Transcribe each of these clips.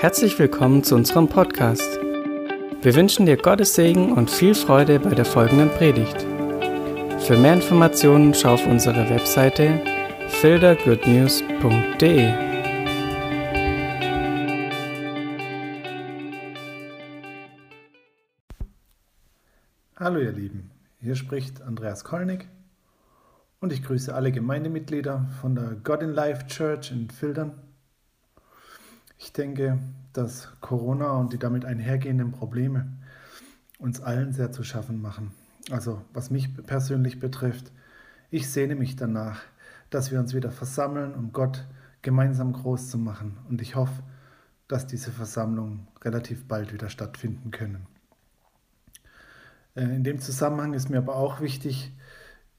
Herzlich willkommen zu unserem Podcast. Wir wünschen dir Gottes Segen und viel Freude bei der folgenden Predigt. Für mehr Informationen schau auf unsere Webseite fildergoodnews.de. Hallo ihr Lieben, hier spricht Andreas Kolnig und ich grüße alle Gemeindemitglieder von der God in Life Church in Fildern ich denke, dass Corona und die damit einhergehenden Probleme uns allen sehr zu schaffen machen. Also was mich persönlich betrifft, ich sehne mich danach, dass wir uns wieder versammeln, um Gott gemeinsam groß zu machen. Und ich hoffe, dass diese Versammlungen relativ bald wieder stattfinden können. Äh, in dem Zusammenhang ist mir aber auch wichtig,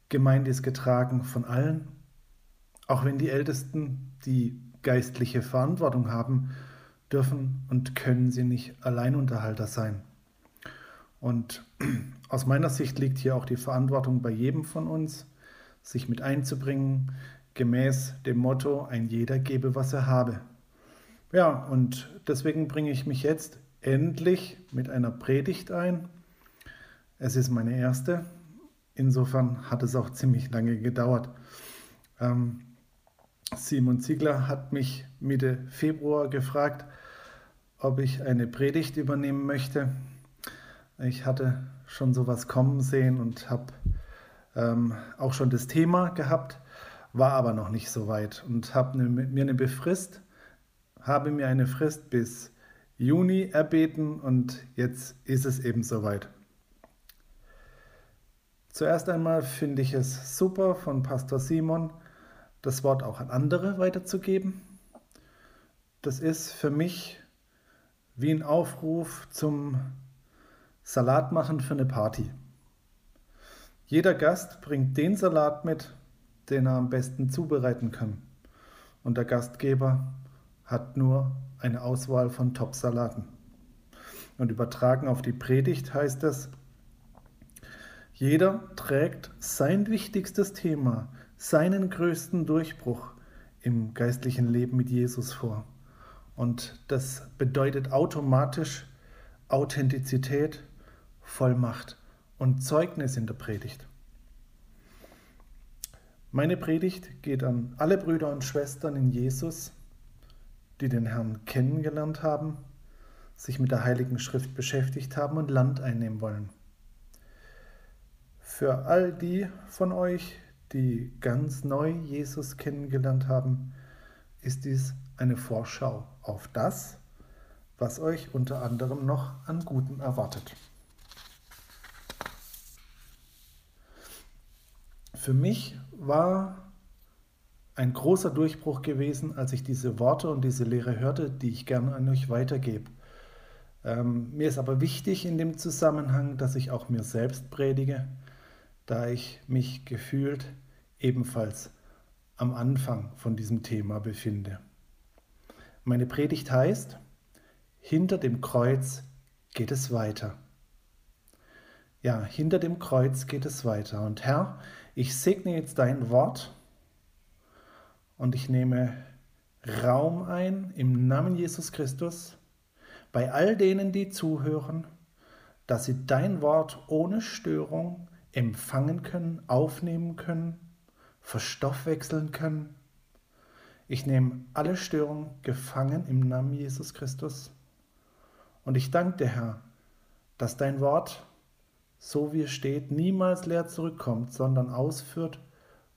Gemeinde ist getragen von allen, auch wenn die Ältesten die geistliche Verantwortung haben, dürfen und können sie nicht Alleinunterhalter sein. Und aus meiner Sicht liegt hier auch die Verantwortung bei jedem von uns, sich mit einzubringen, gemäß dem Motto, ein jeder gebe, was er habe. Ja, und deswegen bringe ich mich jetzt endlich mit einer Predigt ein. Es ist meine erste. Insofern hat es auch ziemlich lange gedauert. Ähm, Simon Ziegler hat mich Mitte Februar gefragt, ob ich eine Predigt übernehmen möchte. Ich hatte schon sowas kommen sehen und habe ähm, auch schon das Thema gehabt, war aber noch nicht so weit und habe ne, mir eine Befrist, habe mir eine Frist bis Juni erbeten und jetzt ist es eben soweit. Zuerst einmal finde ich es super von Pastor Simon, das Wort auch an andere weiterzugeben. Das ist für mich wie ein Aufruf zum Salat machen für eine Party. Jeder Gast bringt den Salat mit, den er am besten zubereiten kann. Und der Gastgeber hat nur eine Auswahl von Top-Salaten. Und übertragen auf die Predigt heißt es, jeder trägt sein wichtigstes Thema, seinen größten Durchbruch im geistlichen Leben mit Jesus vor. Und das bedeutet automatisch Authentizität, Vollmacht und Zeugnis in der Predigt. Meine Predigt geht an alle Brüder und Schwestern in Jesus, die den Herrn kennengelernt haben, sich mit der Heiligen Schrift beschäftigt haben und Land einnehmen wollen. Für all die von euch, die ganz neu Jesus kennengelernt haben, ist dies eine Vorschau auf das, was euch unter anderem noch an Guten erwartet. Für mich war ein großer Durchbruch gewesen, als ich diese Worte und diese Lehre hörte, die ich gerne an euch weitergebe. Ähm, mir ist aber wichtig in dem Zusammenhang, dass ich auch mir selbst predige, da ich mich gefühlt ebenfalls am Anfang von diesem Thema befinde. Meine Predigt heißt, hinter dem Kreuz geht es weiter. Ja, hinter dem Kreuz geht es weiter. Und Herr, ich segne jetzt dein Wort und ich nehme Raum ein im Namen Jesus Christus bei all denen, die zuhören, dass sie dein Wort ohne Störung empfangen können, aufnehmen können verstoffwechseln können. Ich nehme alle Störungen gefangen im Namen Jesus Christus. Und ich danke dir, Herr, dass dein Wort, so wie es steht, niemals leer zurückkommt, sondern ausführt,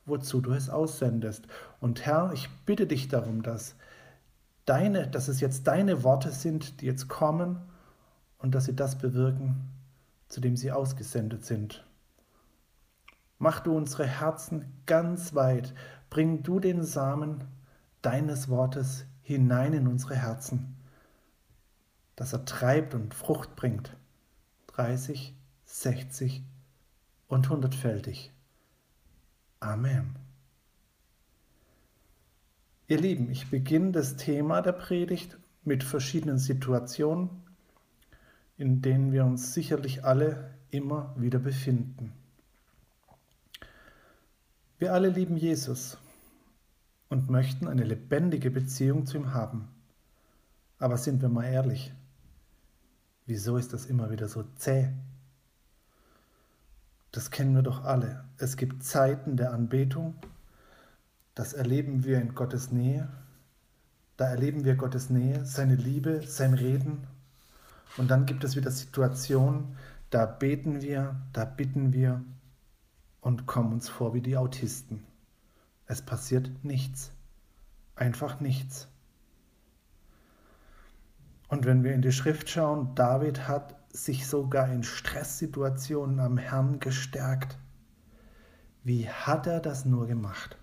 wozu du es aussendest. Und Herr, ich bitte dich darum, dass deine, dass es jetzt deine Worte sind, die jetzt kommen und dass sie das bewirken, zu dem sie ausgesendet sind. Mach du unsere Herzen ganz weit. Bring du den Samen deines Wortes hinein in unsere Herzen, dass er treibt und Frucht bringt. 30, 60 und hundertfältig. Amen. Ihr Lieben, ich beginne das Thema der Predigt mit verschiedenen Situationen, in denen wir uns sicherlich alle immer wieder befinden. Wir alle lieben Jesus und möchten eine lebendige Beziehung zu ihm haben. Aber sind wir mal ehrlich, wieso ist das immer wieder so zäh? Das kennen wir doch alle. Es gibt Zeiten der Anbetung, das erleben wir in Gottes Nähe. Da erleben wir Gottes Nähe, seine Liebe, sein Reden. Und dann gibt es wieder Situationen, da beten wir, da bitten wir und kommen uns vor wie die Autisten. Es passiert nichts. Einfach nichts. Und wenn wir in die Schrift schauen, David hat sich sogar in Stresssituationen am Herrn gestärkt. Wie hat er das nur gemacht?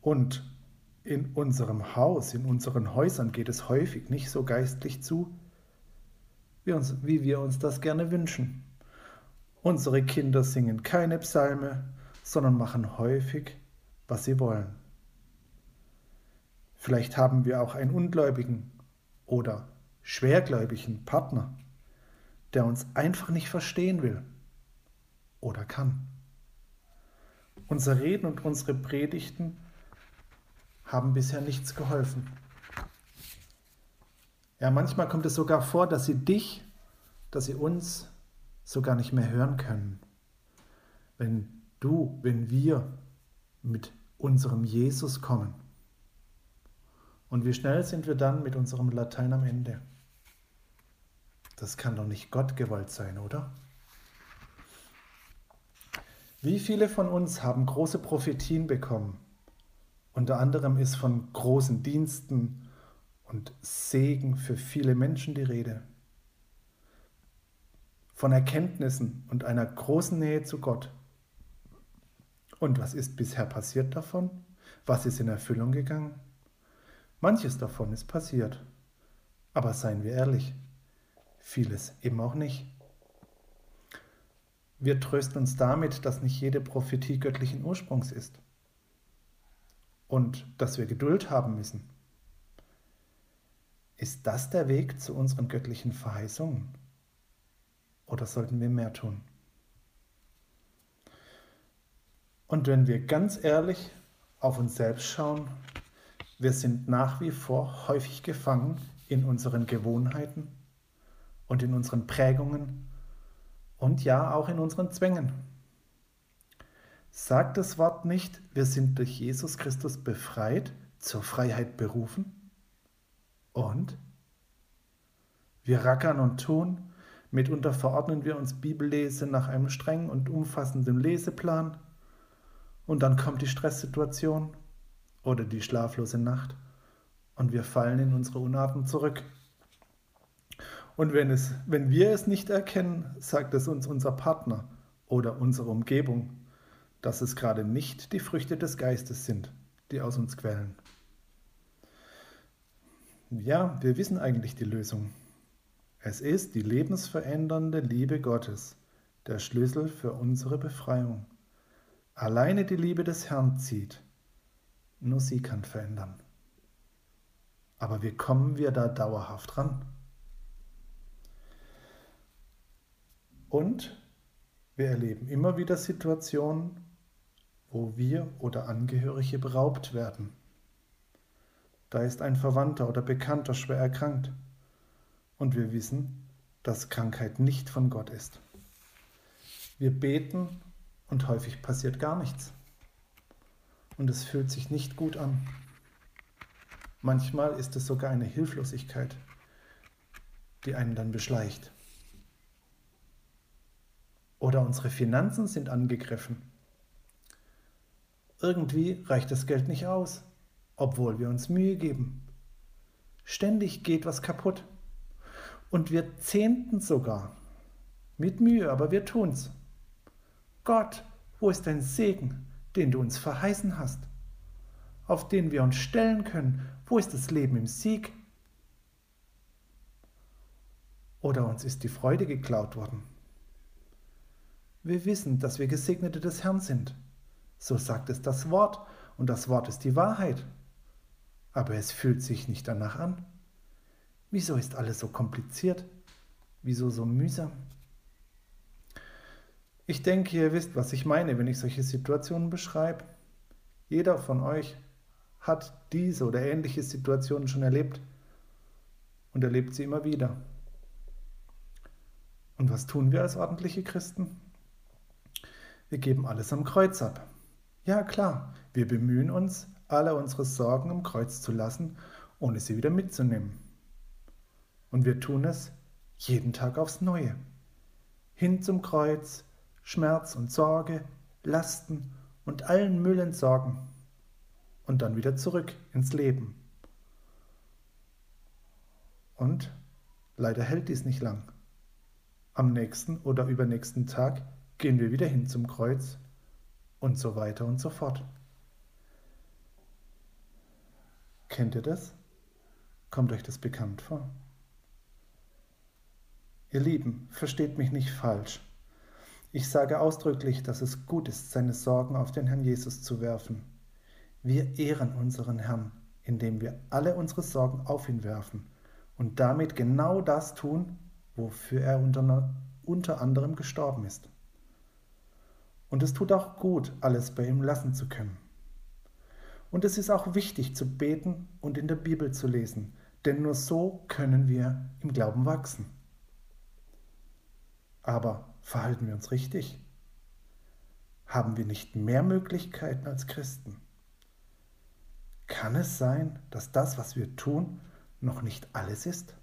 Und in unserem Haus, in unseren Häusern geht es häufig nicht so geistlich zu, wie, uns, wie wir uns das gerne wünschen. Unsere Kinder singen keine Psalme, sondern machen häufig, was sie wollen. Vielleicht haben wir auch einen ungläubigen oder schwergläubigen Partner, der uns einfach nicht verstehen will oder kann. Unser Reden und unsere Predigten haben bisher nichts geholfen. Ja, manchmal kommt es sogar vor, dass sie dich, dass sie uns sogar nicht mehr hören können. Wenn du, wenn wir mit unserem Jesus kommen. Und wie schnell sind wir dann mit unserem Latein am Ende? Das kann doch nicht Gott gewollt sein, oder? Wie viele von uns haben große Prophetien bekommen? Unter anderem ist von großen Diensten und Segen für viele Menschen die Rede. Von Erkenntnissen und einer großen Nähe zu Gott. Und was ist bisher passiert davon? Was ist in Erfüllung gegangen? Manches davon ist passiert. Aber seien wir ehrlich, vieles eben auch nicht. Wir trösten uns damit, dass nicht jede Prophetie göttlichen Ursprungs ist und dass wir Geduld haben müssen. Ist das der Weg zu unseren göttlichen Verheißungen? Oder sollten wir mehr tun? Und wenn wir ganz ehrlich auf uns selbst schauen, wir sind nach wie vor häufig gefangen in unseren Gewohnheiten und in unseren Prägungen und ja auch in unseren Zwängen. Sagt das Wort nicht, wir sind durch Jesus Christus befreit, zur Freiheit berufen? Und? Wir rackern und tun, mitunter verordnen wir uns Bibellese nach einem strengen und umfassenden Leseplan, und dann kommt die Stresssituation oder die schlaflose Nacht und wir fallen in unsere Unarten zurück. Und wenn, es, wenn wir es nicht erkennen, sagt es uns unser Partner oder unsere Umgebung, dass es gerade nicht die Früchte des Geistes sind, die aus uns quellen. Ja, wir wissen eigentlich die Lösung. Es ist die lebensverändernde Liebe Gottes, der Schlüssel für unsere Befreiung. Alleine die Liebe des Herrn zieht nur sie kann verändern. Aber wie kommen wir da dauerhaft ran? Und wir erleben immer wieder Situationen, wo wir oder Angehörige beraubt werden. Da ist ein Verwandter oder Bekannter schwer erkrankt und wir wissen, dass Krankheit nicht von Gott ist. Wir beten und häufig passiert gar nichts und es fühlt sich nicht gut an. Manchmal ist es sogar eine Hilflosigkeit, die einen dann beschleicht. Oder unsere Finanzen sind angegriffen. Irgendwie reicht das Geld nicht aus, obwohl wir uns Mühe geben. Ständig geht was kaputt. Und wir zehnten sogar. Mit Mühe, aber wir tun's. Gott, wo ist dein Segen? den du uns verheißen hast, auf den wir uns stellen können. Wo ist das Leben im Sieg? Oder uns ist die Freude geklaut worden. Wir wissen, dass wir Gesegnete des Herrn sind. So sagt es das Wort, und das Wort ist die Wahrheit. Aber es fühlt sich nicht danach an. Wieso ist alles so kompliziert? Wieso so mühsam? Ich denke, ihr wisst, was ich meine, wenn ich solche Situationen beschreibe. Jeder von euch hat diese oder ähnliche Situationen schon erlebt und erlebt sie immer wieder. Und was tun wir als ordentliche Christen? Wir geben alles am Kreuz ab. Ja klar, wir bemühen uns, alle unsere Sorgen am Kreuz zu lassen, ohne sie wieder mitzunehmen. Und wir tun es jeden Tag aufs Neue. Hin zum Kreuz, Schmerz und Sorge, Lasten und allen Müll entsorgen und dann wieder zurück ins Leben. Und leider hält dies nicht lang. Am nächsten oder übernächsten Tag gehen wir wieder hin zum Kreuz und so weiter und so fort. Kennt ihr das? Kommt euch das bekannt vor? Ihr Lieben, versteht mich nicht falsch. Ich sage ausdrücklich, dass es gut ist, seine Sorgen auf den Herrn Jesus zu werfen. Wir ehren unseren Herrn, indem wir alle unsere Sorgen auf ihn werfen und damit genau das tun, wofür er unter, unter anderem gestorben ist. Und es tut auch gut, alles bei ihm lassen zu können. Und es ist auch wichtig zu beten und in der Bibel zu lesen, denn nur so können wir im Glauben wachsen. Aber verhalten wir uns richtig? Haben wir nicht mehr Möglichkeiten als Christen? Kann es sein, dass das, was wir tun, noch nicht alles ist?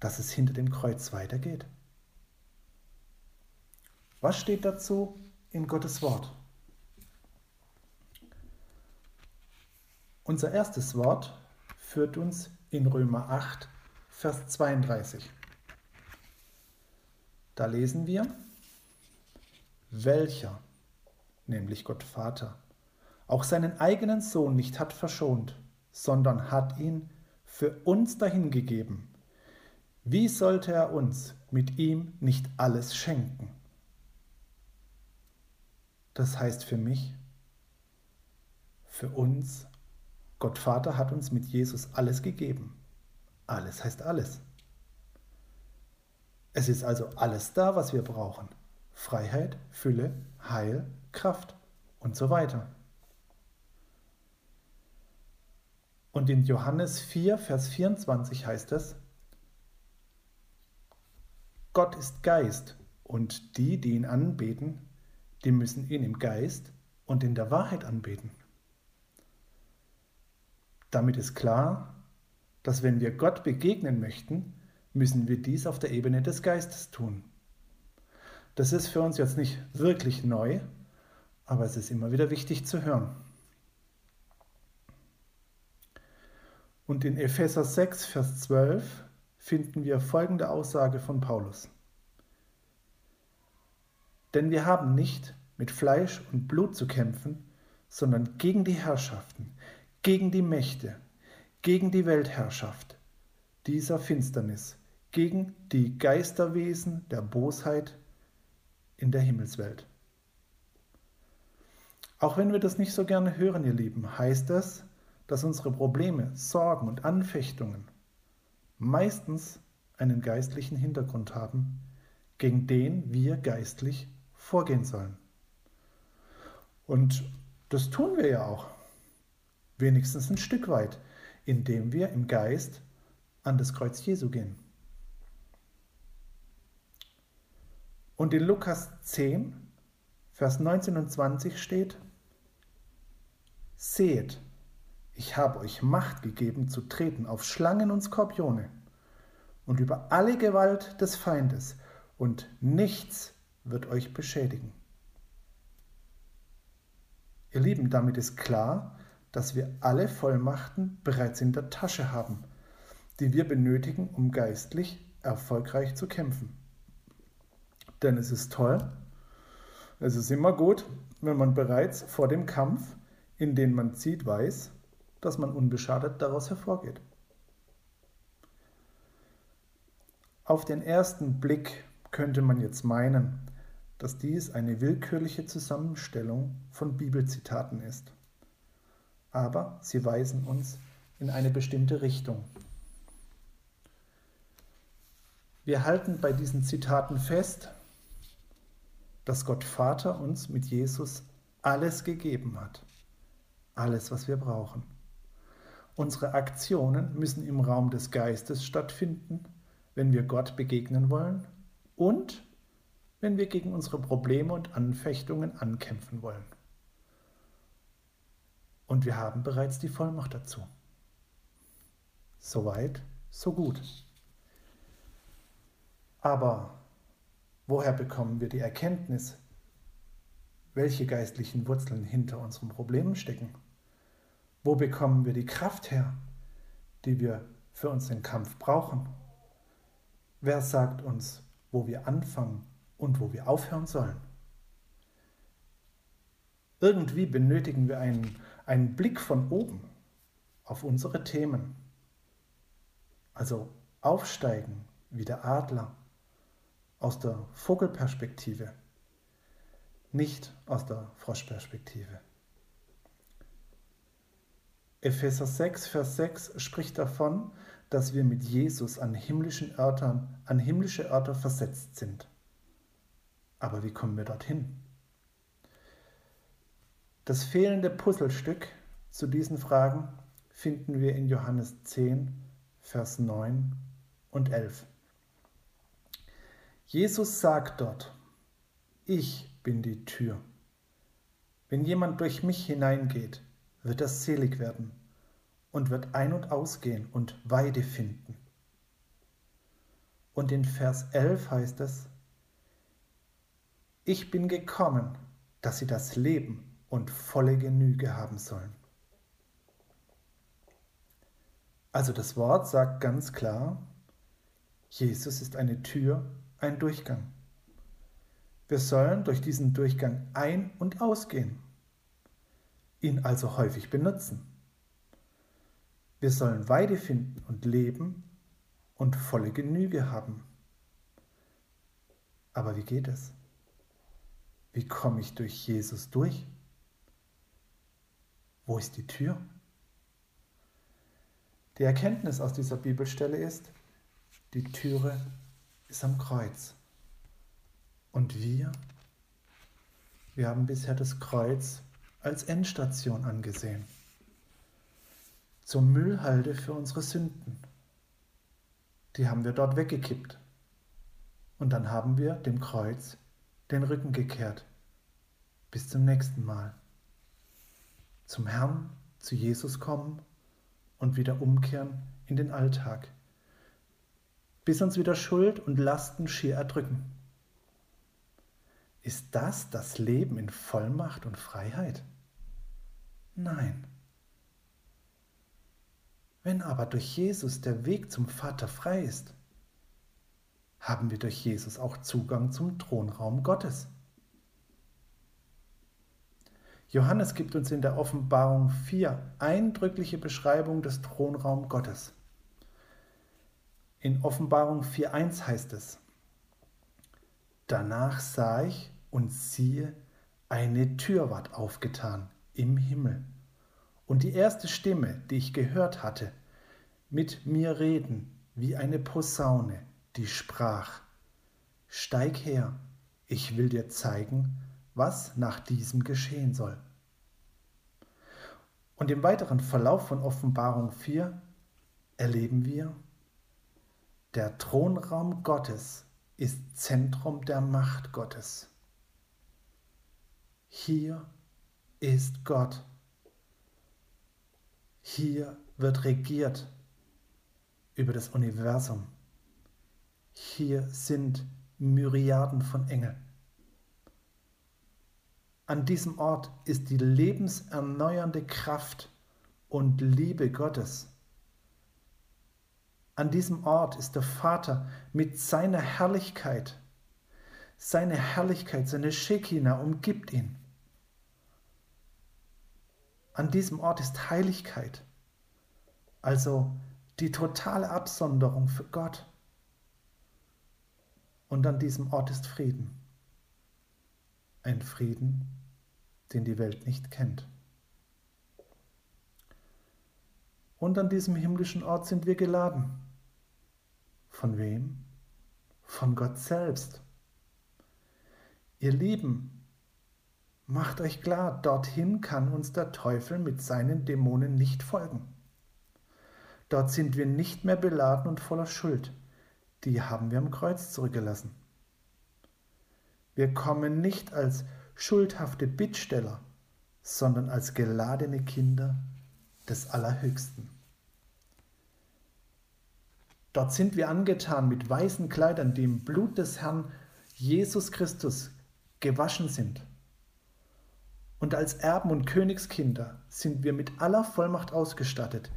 Dass es hinter dem Kreuz weitergeht? Was steht dazu in Gottes Wort? Unser erstes Wort führt uns in Römer 8, Vers 32. Da lesen wir, welcher, nämlich Gott Vater, auch seinen eigenen Sohn nicht hat verschont, sondern hat ihn für uns dahingegeben. Wie sollte er uns mit ihm nicht alles schenken? Das heißt für mich, für uns, Gott Vater hat uns mit Jesus alles gegeben. Alles heißt alles. Es ist also alles da, was wir brauchen. Freiheit, Fülle, Heil, Kraft und so weiter. Und in Johannes 4, Vers 24 heißt es, Gott ist Geist und die, die ihn anbeten, die müssen ihn im Geist und in der Wahrheit anbeten. Damit ist klar, dass wenn wir Gott begegnen möchten, müssen wir dies auf der Ebene des Geistes tun. Das ist für uns jetzt nicht wirklich neu, aber es ist immer wieder wichtig zu hören. Und in Epheser 6, Vers 12 finden wir folgende Aussage von Paulus. Denn wir haben nicht mit Fleisch und Blut zu kämpfen, sondern gegen die Herrschaften, gegen die Mächte, gegen die Weltherrschaft dieser Finsternis, gegen die Geisterwesen der Bosheit in der Himmelswelt. Auch wenn wir das nicht so gerne hören, ihr Lieben, heißt das, dass unsere Probleme, Sorgen und Anfechtungen meistens einen geistlichen Hintergrund haben, gegen den wir geistlich vorgehen sollen. Und das tun wir ja auch, wenigstens ein Stück weit, indem wir im Geist an das Kreuz Jesu gehen. Und in Lukas 10, Vers 19 und 20 steht, Seht, ich habe euch Macht gegeben zu treten auf Schlangen und Skorpione und über alle Gewalt des Feindes, und nichts wird euch beschädigen. Ihr Lieben, damit ist klar, dass wir alle Vollmachten bereits in der Tasche haben, die wir benötigen, um geistlich erfolgreich zu kämpfen. Denn es ist toll, es ist immer gut, wenn man bereits vor dem Kampf, in den man zieht, weiß, dass man unbeschadet daraus hervorgeht. Auf den ersten Blick könnte man jetzt meinen, dass dies eine willkürliche Zusammenstellung von Bibelzitaten ist. Aber sie weisen uns in eine bestimmte Richtung. Wir halten bei diesen Zitaten fest, dass Gott Vater uns mit Jesus alles gegeben hat. alles, was wir brauchen. Unsere Aktionen müssen im Raum des Geistes stattfinden, wenn wir Gott begegnen wollen und wenn wir gegen unsere Probleme und Anfechtungen ankämpfen wollen. Und wir haben bereits die Vollmacht dazu. Soweit, so gut. Aber woher bekommen wir die Erkenntnis, welche geistlichen Wurzeln hinter unseren Problemen stecken? Wo bekommen wir die Kraft her, die wir für unseren Kampf brauchen? Wer sagt uns, wo wir anfangen und wo wir aufhören sollen? Irgendwie benötigen wir einen, einen Blick von oben auf unsere Themen. Also aufsteigen wie der Adler aus der Vogelperspektive, nicht aus der Froschperspektive. Epheser 6, Vers 6 spricht davon, dass wir mit Jesus an himmlischen Örtern, an himmlische Örter versetzt sind. Aber wie kommen wir dorthin? Das fehlende Puzzlestück zu diesen Fragen finden wir in Johannes 10, Vers 9 und 11. Jesus sagt dort, ich bin die Tür. Wenn jemand durch mich hineingeht, wird er selig werden und wird ein- und ausgehen und Weide finden. Und in Vers 11 heißt es, ich bin gekommen, dass sie das Leben und volle Genüge haben sollen. Also das Wort sagt ganz klar, Jesus ist eine Tür, ein Durchgang. Wir sollen durch diesen Durchgang ein- und ausgehen ihn also häufig benutzen. Wir sollen Weide finden und leben und volle Genüge haben. Aber wie geht es? Wie komme ich durch Jesus durch? Wo ist die Tür? Die Erkenntnis aus dieser Bibelstelle ist, die Türe ist am Kreuz. Und wir, wir haben bisher das Kreuz als Endstation angesehen. Zur Müllhalde für unsere Sünden. Die haben wir dort weggekippt. Und dann haben wir dem Kreuz den Rücken gekehrt. Bis zum nächsten Mal. Zum Herrn, zu Jesus kommen und wieder umkehren in den Alltag. Bis uns wieder Schuld und Lasten schier erdrücken. Ist das das Leben in Vollmacht und Freiheit? Nein. Wenn aber durch Jesus der Weg zum Vater frei ist, haben wir durch Jesus auch Zugang zum Thronraum Gottes. Johannes gibt uns in der Offenbarung 4 eindrückliche Beschreibung des Thronraum Gottes. In Offenbarung 4.1 heißt es, Danach sah ich und siehe, eine Tür ward aufgetan im Himmel. Und die erste Stimme, die ich gehört hatte, mit mir reden wie eine Posaune, die sprach, Steig her, ich will dir zeigen, was nach diesem geschehen soll. Und im weiteren Verlauf von Offenbarung 4 erleben wir, der Thronraum Gottes ist Zentrum der Macht Gottes. Hier ist Gott. Hier wird regiert über das Universum. Hier sind Myriaden von Engeln. An diesem Ort ist die lebenserneuernde Kraft und Liebe Gottes. An diesem Ort ist der Vater mit seiner Herrlichkeit. Seine Herrlichkeit, seine Shekinah umgibt ihn. An diesem Ort ist Heiligkeit, also die totale Absonderung für Gott. Und an diesem Ort ist Frieden. Ein Frieden, den die Welt nicht kennt. Und an diesem himmlischen Ort sind wir geladen. Von wem? Von Gott selbst. Ihr Lieben, Macht euch klar, dorthin kann uns der Teufel mit seinen Dämonen nicht folgen. Dort sind wir nicht mehr beladen und voller Schuld. Die haben wir am Kreuz zurückgelassen. Wir kommen nicht als schuldhafte Bittsteller, sondern als geladene Kinder des Allerhöchsten. Dort sind wir angetan mit weißen Kleidern, die im Blut des Herrn Jesus Christus gewaschen sind. Und als Erben und Königskinder sind wir mit aller Vollmacht ausgestattet,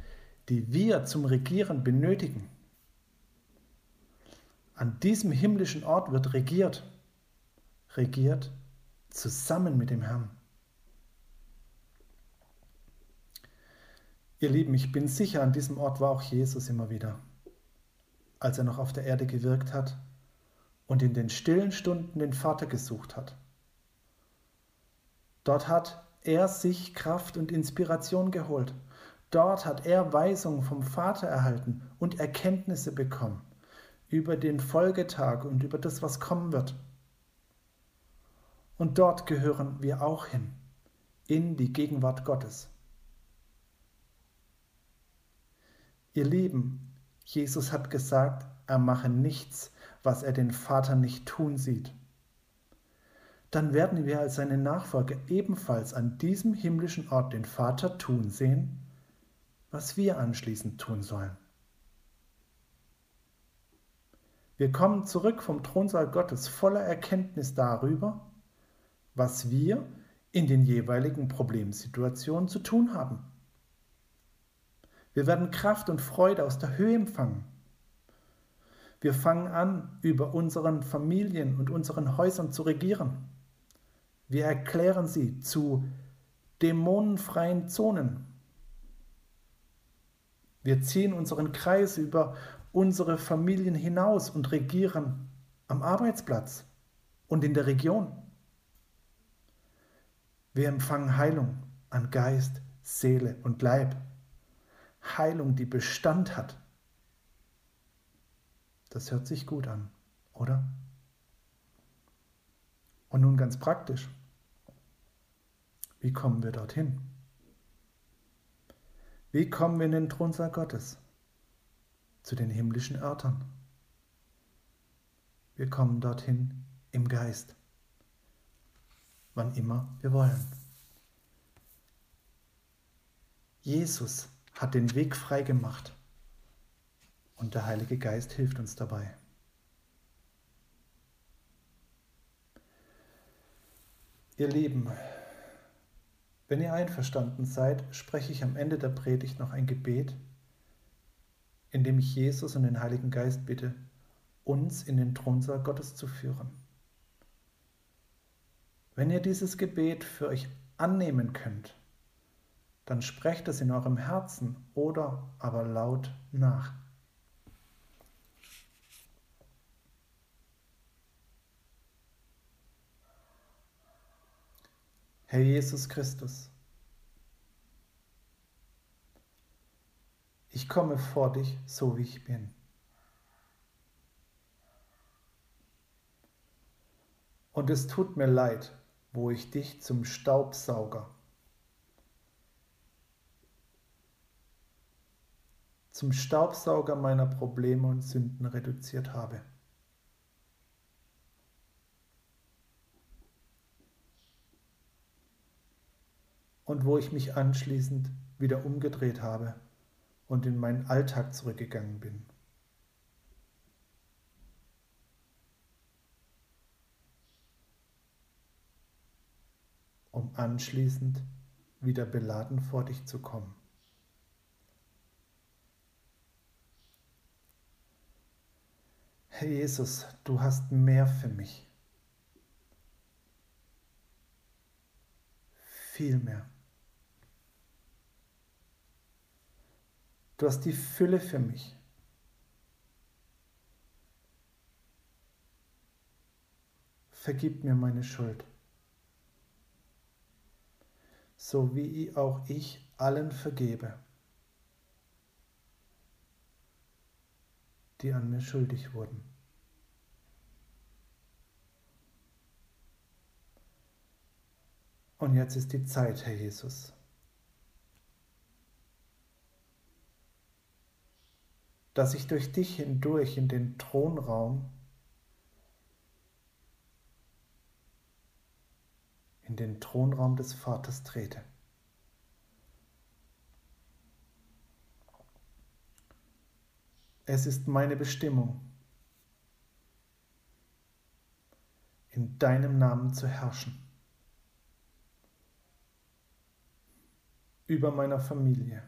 die wir zum Regieren benötigen. An diesem himmlischen Ort wird regiert, regiert zusammen mit dem Herrn. Ihr Lieben, ich bin sicher, an diesem Ort war auch Jesus immer wieder, als er noch auf der Erde gewirkt hat und in den stillen Stunden den Vater gesucht hat. Dort hat er sich Kraft und Inspiration geholt. Dort hat er Weisungen vom Vater erhalten und Erkenntnisse bekommen über den Folgetag und über das, was kommen wird. Und dort gehören wir auch hin, in die Gegenwart Gottes. Ihr Lieben, Jesus hat gesagt, er mache nichts, was er den Vater nicht tun sieht. Dann werden wir als seine Nachfolger ebenfalls an diesem himmlischen Ort den Vater tun sehen, was wir anschließend tun sollen. Wir kommen zurück vom Thronsaal Gottes voller Erkenntnis darüber, was wir in den jeweiligen Problemsituationen zu tun haben. Wir werden Kraft und Freude aus der Höhe empfangen. Wir fangen an, über unseren Familien und unseren Häusern zu regieren. Wir erklären sie zu dämonenfreien Zonen. Wir ziehen unseren Kreis über unsere Familien hinaus und regieren am Arbeitsplatz und in der Region. Wir empfangen Heilung an Geist, Seele und Leib. Heilung, die Bestand hat. Das hört sich gut an, oder? Und nun ganz praktisch. Wie kommen wir dorthin? Wie kommen wir in den Thronsaal Gottes? zu den himmlischen Örtern. Wir kommen dorthin im Geist, wann immer wir wollen. Jesus hat den Weg frei gemacht und der Heilige Geist hilft uns dabei. Ihr Lieben, wenn ihr einverstanden seid, spreche ich am Ende der Predigt noch ein Gebet indem ich Jesus und den Heiligen Geist bitte, uns in den Thronsaal Gottes zu führen. Wenn ihr dieses Gebet für euch annehmen könnt, dann sprecht es in eurem Herzen oder aber laut nach. Herr Jesus Christus, Ich komme vor dich, so wie ich bin. Und es tut mir leid, wo ich dich zum Staubsauger, zum Staubsauger meiner Probleme und Sünden reduziert habe. Und wo ich mich anschließend wieder umgedreht habe und in meinen Alltag zurückgegangen bin. Um anschließend wieder beladen vor dich zu kommen. Herr Jesus, du hast mehr für mich. Viel mehr. Du hast die Fülle für mich. Vergib mir meine Schuld, so wie auch ich allen vergebe, die an mir schuldig wurden. Und jetzt ist die Zeit, Herr Jesus. dass ich durch dich hindurch in den Thronraum, in den Thronraum des Vaters trete. Es ist meine Bestimmung, in deinem Namen zu herrschen, über meiner Familie,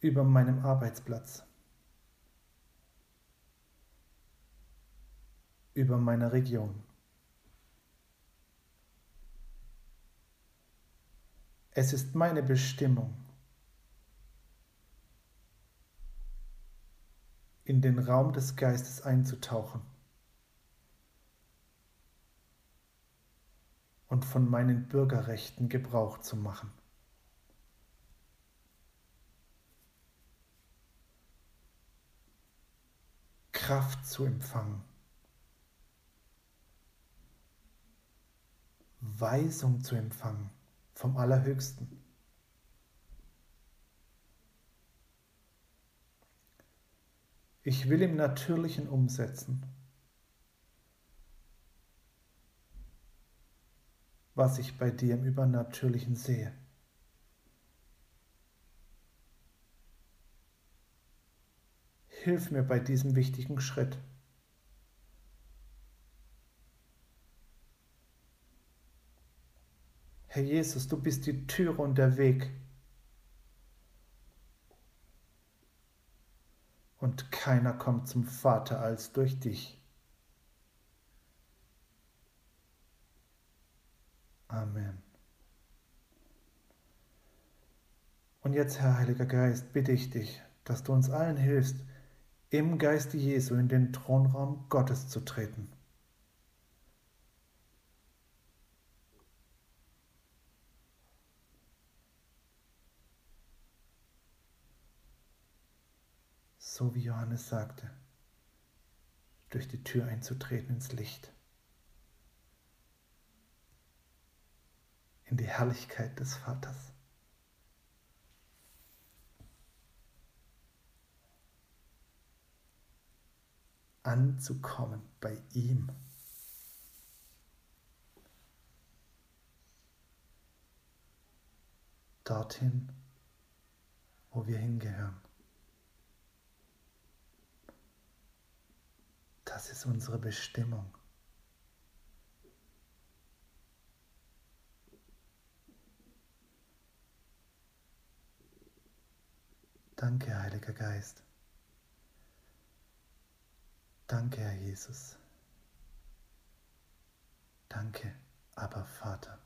über meinem Arbeitsplatz, über meiner Region. Es ist meine Bestimmung, in den Raum des Geistes einzutauchen und von meinen Bürgerrechten Gebrauch zu machen. Kraft zu empfangen, Weisung zu empfangen vom Allerhöchsten. Ich will im Natürlichen umsetzen, was ich bei dir im Übernatürlichen sehe. Hilf mir bei diesem wichtigen Schritt. Herr Jesus, du bist die Türe und der Weg. Und keiner kommt zum Vater als durch dich. Amen. Und jetzt, Herr Heiliger Geist, bitte ich dich, dass du uns allen hilfst, im Geiste Jesu in den Thronraum Gottes zu treten. So wie Johannes sagte, durch die Tür einzutreten ins Licht, in die Herrlichkeit des Vaters. anzukommen bei ihm. Dorthin, wo wir hingehören. Das ist unsere Bestimmung. Danke, Heiliger Geist. Danke, Herr Jesus. Danke, aber Vater.